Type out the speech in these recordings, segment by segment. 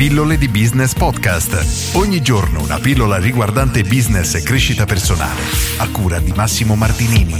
Pillole di Business Podcast. Ogni giorno una pillola riguardante business e crescita personale. A cura di Massimo Martinini.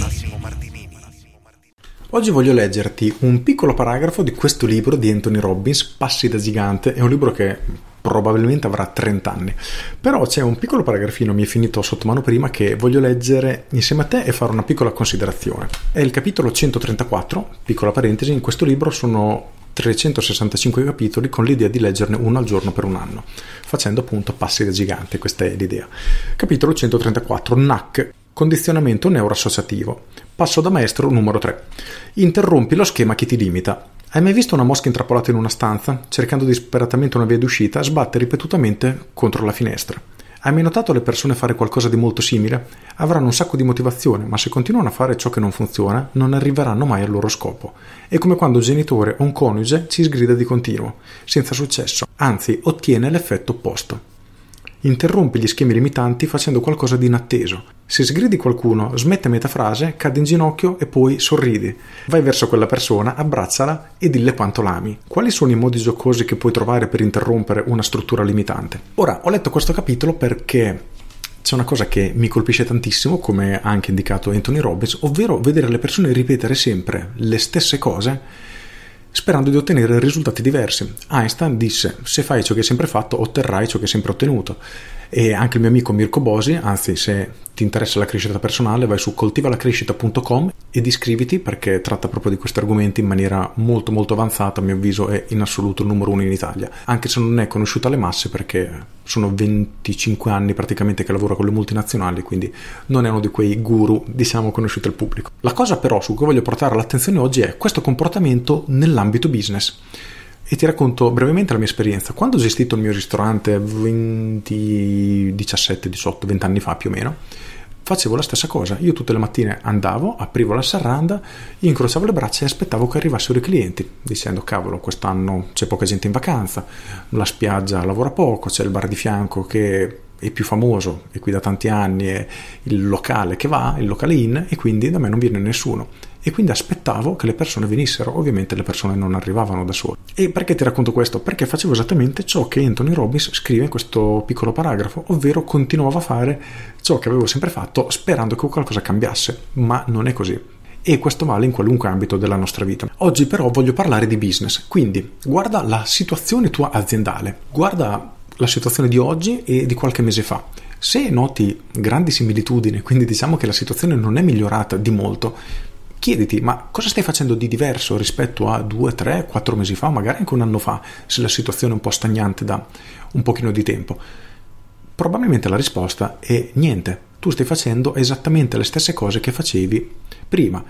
Oggi voglio leggerti un piccolo paragrafo di questo libro di Anthony Robbins, Passi da gigante. È un libro che probabilmente avrà 30 anni. Però c'è un piccolo paragrafino, mi è finito sotto mano prima, che voglio leggere insieme a te e fare una piccola considerazione. È il capitolo 134, piccola parentesi, in questo libro sono 365 capitoli con l'idea di leggerne uno al giorno per un anno, facendo appunto passi da gigante, questa è l'idea. Capitolo 134, NAC, condizionamento neuroassociativo. Passo da maestro numero 3. Interrompi lo schema che ti limita. Hai mai visto una mosca intrappolata in una stanza, cercando disperatamente una via d'uscita, sbatte ripetutamente contro la finestra? Hai mai notato le persone fare qualcosa di molto simile? Avranno un sacco di motivazione, ma se continuano a fare ciò che non funziona, non arriveranno mai al loro scopo. È come quando un genitore o un coniuge ci sgrida di continuo, senza successo, anzi ottiene l'effetto opposto. Interrompi gli schemi limitanti facendo qualcosa di inatteso. Se sgridi qualcuno, smette a metà frase, cade in ginocchio e poi sorridi. Vai verso quella persona, abbracciala e dille quanto l'ami. Quali sono i modi giocosi che puoi trovare per interrompere una struttura limitante? Ora, ho letto questo capitolo perché c'è una cosa che mi colpisce tantissimo, come ha anche indicato Anthony Robbins, ovvero vedere le persone ripetere sempre le stesse cose sperando di ottenere risultati diversi. Einstein disse: Se fai ciò che hai sempre fatto, otterrai ciò che hai sempre ottenuto. E anche il mio amico Mirko Bosi, anzi, se ti interessa la crescita personale, vai su coltivalacrescita.com ed iscriviti perché tratta proprio di questi argomenti in maniera molto molto avanzata, a mio avviso è in assoluto il numero uno in Italia, anche se non è conosciuta alle masse perché sono 25 anni praticamente che lavora con le multinazionali, quindi non è uno di quei guru, diciamo, conosciuti al pubblico. La cosa però su cui voglio portare l'attenzione oggi è questo comportamento nell'ambito business e ti racconto brevemente la mia esperienza. Quando ho gestito il mio ristorante 20, 17, 18, 20 anni fa più o meno, facevo la stessa cosa. Io tutte le mattine andavo, aprivo la serranda, incrociavo le braccia e aspettavo che arrivassero i clienti, dicendo cavolo, quest'anno c'è poca gente in vacanza, la spiaggia lavora poco, c'è il bar di fianco che è più famoso e qui da tanti anni è il locale che va, il locale in e quindi da me non viene nessuno e quindi aspettavo che le persone venissero, ovviamente le persone non arrivavano da sole. E perché ti racconto questo? Perché facevo esattamente ciò che Anthony Robbins scrive in questo piccolo paragrafo, ovvero continuavo a fare ciò che avevo sempre fatto sperando che qualcosa cambiasse, ma non è così e questo vale in qualunque ambito della nostra vita. Oggi però voglio parlare di business, quindi guarda la situazione tua aziendale, guarda la situazione di oggi e di qualche mese fa. Se noti grandi similitudini, quindi diciamo che la situazione non è migliorata di molto, chiediti ma cosa stai facendo di diverso rispetto a 2, 3, 4 mesi fa, magari anche un anno fa, se la situazione è un po' stagnante da un pochino di tempo. Probabilmente la risposta è niente. Tu stai facendo esattamente le stesse cose che facevi prima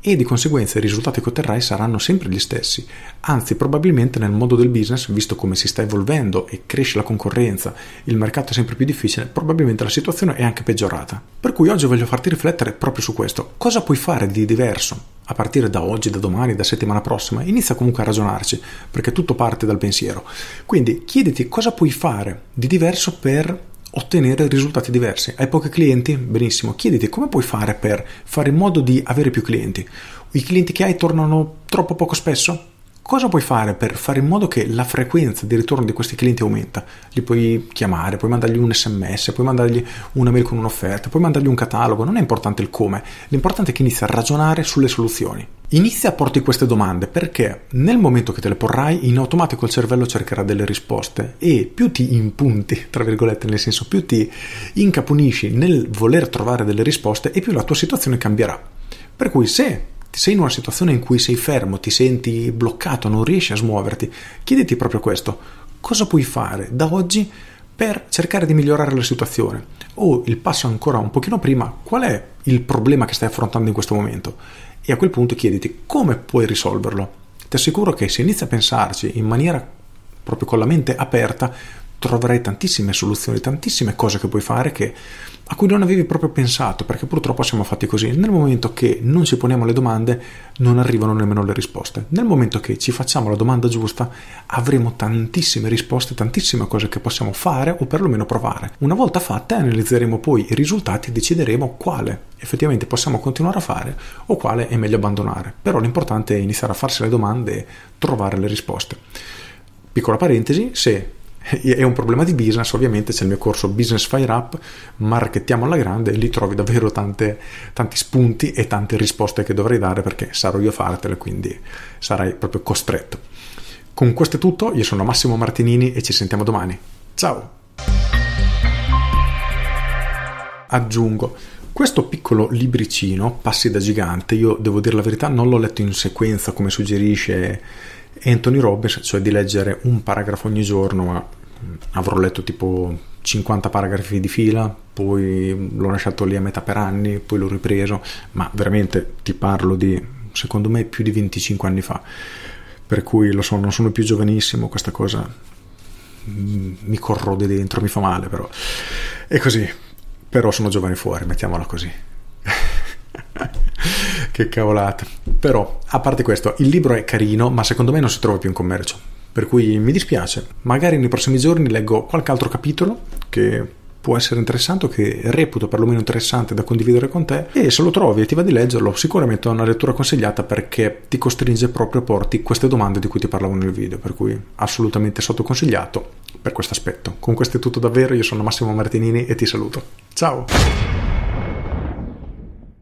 e di conseguenza i risultati che otterrai saranno sempre gli stessi. Anzi, probabilmente nel mondo del business, visto come si sta evolvendo e cresce la concorrenza, il mercato è sempre più difficile, probabilmente la situazione è anche peggiorata. Per cui oggi voglio farti riflettere proprio su questo. Cosa puoi fare di diverso? A partire da oggi, da domani, da settimana prossima, inizia comunque a ragionarci, perché tutto parte dal pensiero. Quindi chiediti cosa puoi fare di diverso per ottenere risultati diversi. Hai pochi clienti? Benissimo, chiediti come puoi fare per fare in modo di avere più clienti. I clienti che hai tornano troppo poco spesso? Cosa puoi fare per fare in modo che la frequenza di ritorno di questi clienti aumenta? Li puoi chiamare, puoi mandargli un sms, puoi mandargli una mail con un'offerta, puoi mandargli un catalogo, non è importante il come, l'importante è che inizi a ragionare sulle soluzioni. Inizia a porti queste domande perché nel momento che te le porrai in automatico il cervello cercherà delle risposte e più ti impunti, tra virgolette, nel senso più ti incapunisci nel voler trovare delle risposte e più la tua situazione cambierà. Per cui se sei in una situazione in cui sei fermo, ti senti bloccato, non riesci a smuoverti, chiediti proprio questo. Cosa puoi fare da oggi per cercare di migliorare la situazione? O il passo ancora un pochino prima, qual è il problema che stai affrontando in questo momento? E a quel punto chiediti come puoi risolverlo. Ti assicuro che se inizi a pensarci in maniera proprio con la mente aperta, troverai tantissime soluzioni, tantissime cose che puoi fare che, a cui non avevi proprio pensato, perché purtroppo siamo fatti così. Nel momento che non ci poniamo le domande, non arrivano nemmeno le risposte. Nel momento che ci facciamo la domanda giusta, avremo tantissime risposte, tantissime cose che possiamo fare o perlomeno provare. Una volta fatte, analizzeremo poi i risultati e decideremo quale effettivamente possiamo continuare a fare o quale è meglio abbandonare. Però l'importante è iniziare a farsi le domande e trovare le risposte. Piccola parentesi, se è un problema di business, ovviamente c'è il mio corso Business Fire Up, marchettiamo alla grande e lì trovi davvero tante, tanti spunti e tante risposte che dovrei dare perché sarò io a fartele, quindi sarai proprio costretto. Con questo è tutto, io sono Massimo Martinini e ci sentiamo domani. Ciao! Aggiungo, questo piccolo libricino, Passi da gigante, io devo dire la verità, non l'ho letto in sequenza come suggerisce Anthony Robbins, cioè di leggere un paragrafo ogni giorno, ma avrò letto tipo 50 paragrafi di fila, poi l'ho lasciato lì a metà per anni, poi l'ho ripreso, ma veramente ti parlo di, secondo me, più di 25 anni fa. Per cui lo so, non sono più giovanissimo, questa cosa mi corrode dentro, mi fa male però. E così, però sono giovane fuori, mettiamola così. che cavolata. Però, a parte questo, il libro è carino, ma secondo me non si trova più in commercio. Per cui mi dispiace. Magari nei prossimi giorni leggo qualche altro capitolo che può essere interessante o che reputo perlomeno interessante da condividere con te e se lo trovi e ti va di leggerlo sicuramente è una lettura consigliata perché ti costringe proprio a porti queste domande di cui ti parlavo nel video per cui assolutamente sottoconsigliato per questo aspetto. Con questo è tutto davvero io sono Massimo Martinini e ti saluto. Ciao